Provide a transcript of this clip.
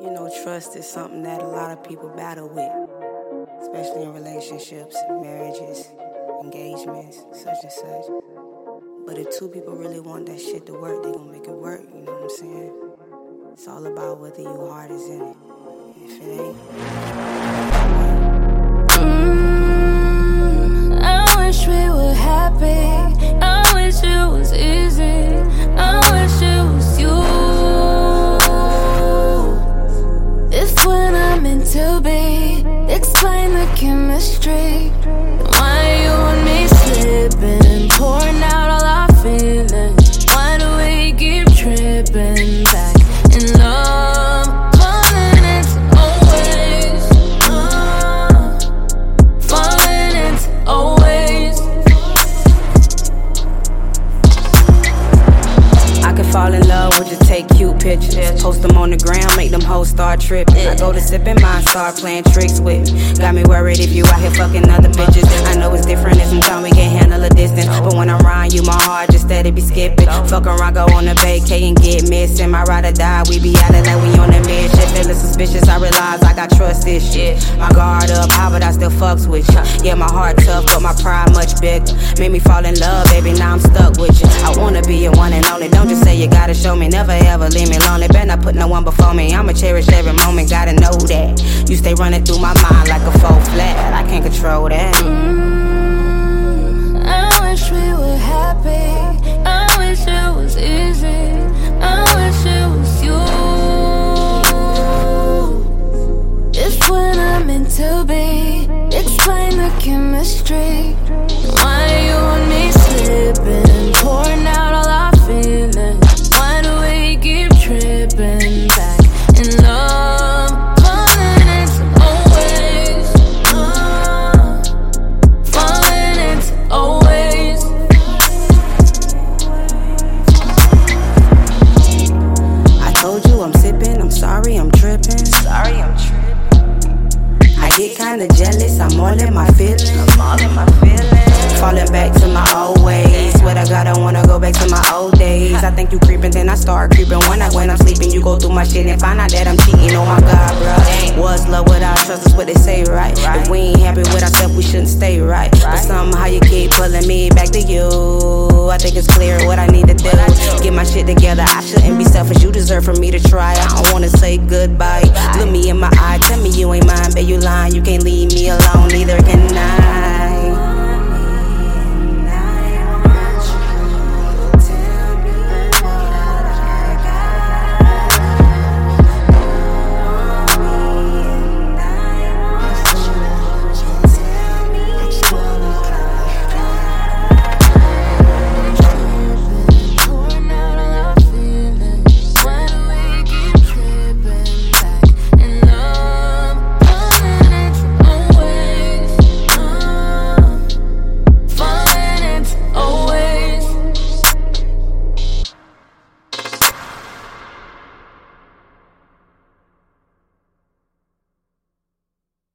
You know, trust is something that a lot of people battle with, especially in relationships, marriages, engagements, such and such. But if two people really want that shit to work, they gonna make it work, you know what I'm saying? It's all about whether your heart is in it. If it ain't, chemistry. Pictures. Post them on the gram, make them hoes start tripping. I go to sipping mine, start playing tricks with me. Got me worried if you out here fucking other bitches. I be skipping. Fuck around, go on a vacay and get missing. My ride or die, we be at it like we on the mid shit. Feeling suspicious, I realize I got trust issues. My guard up, how but I still fucks with you. Yeah, my heart tough, but my pride much bigger. Made me fall in love, baby, now I'm stuck with you. I wanna be your one and only. Don't just say you gotta show me, never ever leave me lonely. Better not put no one before me. I'ma cherish every moment, gotta know that. You stay running through my mind like a full flat. I can't control that. Mm, I wish we were happy. Chemistry. Why get kinda jealous, I'm all in my feelings. I'm all in my feelings. Falling back to my old ways. Swear to God, I wanna go back to my old days. I think you creeping, then I start creeping. One night when I'm sleeping, you go through my shit and find out that I'm cheating. Oh my God, bro. Was love without trust is what they say, right? If we ain't happy with ourselves, we shouldn't stay right. But somehow you keep pulling me back to you. I think it's clear what I need to do. Get my shit together. I shouldn't be selfish. You deserve for me to try. I don't wanna say goodbye. Look me in my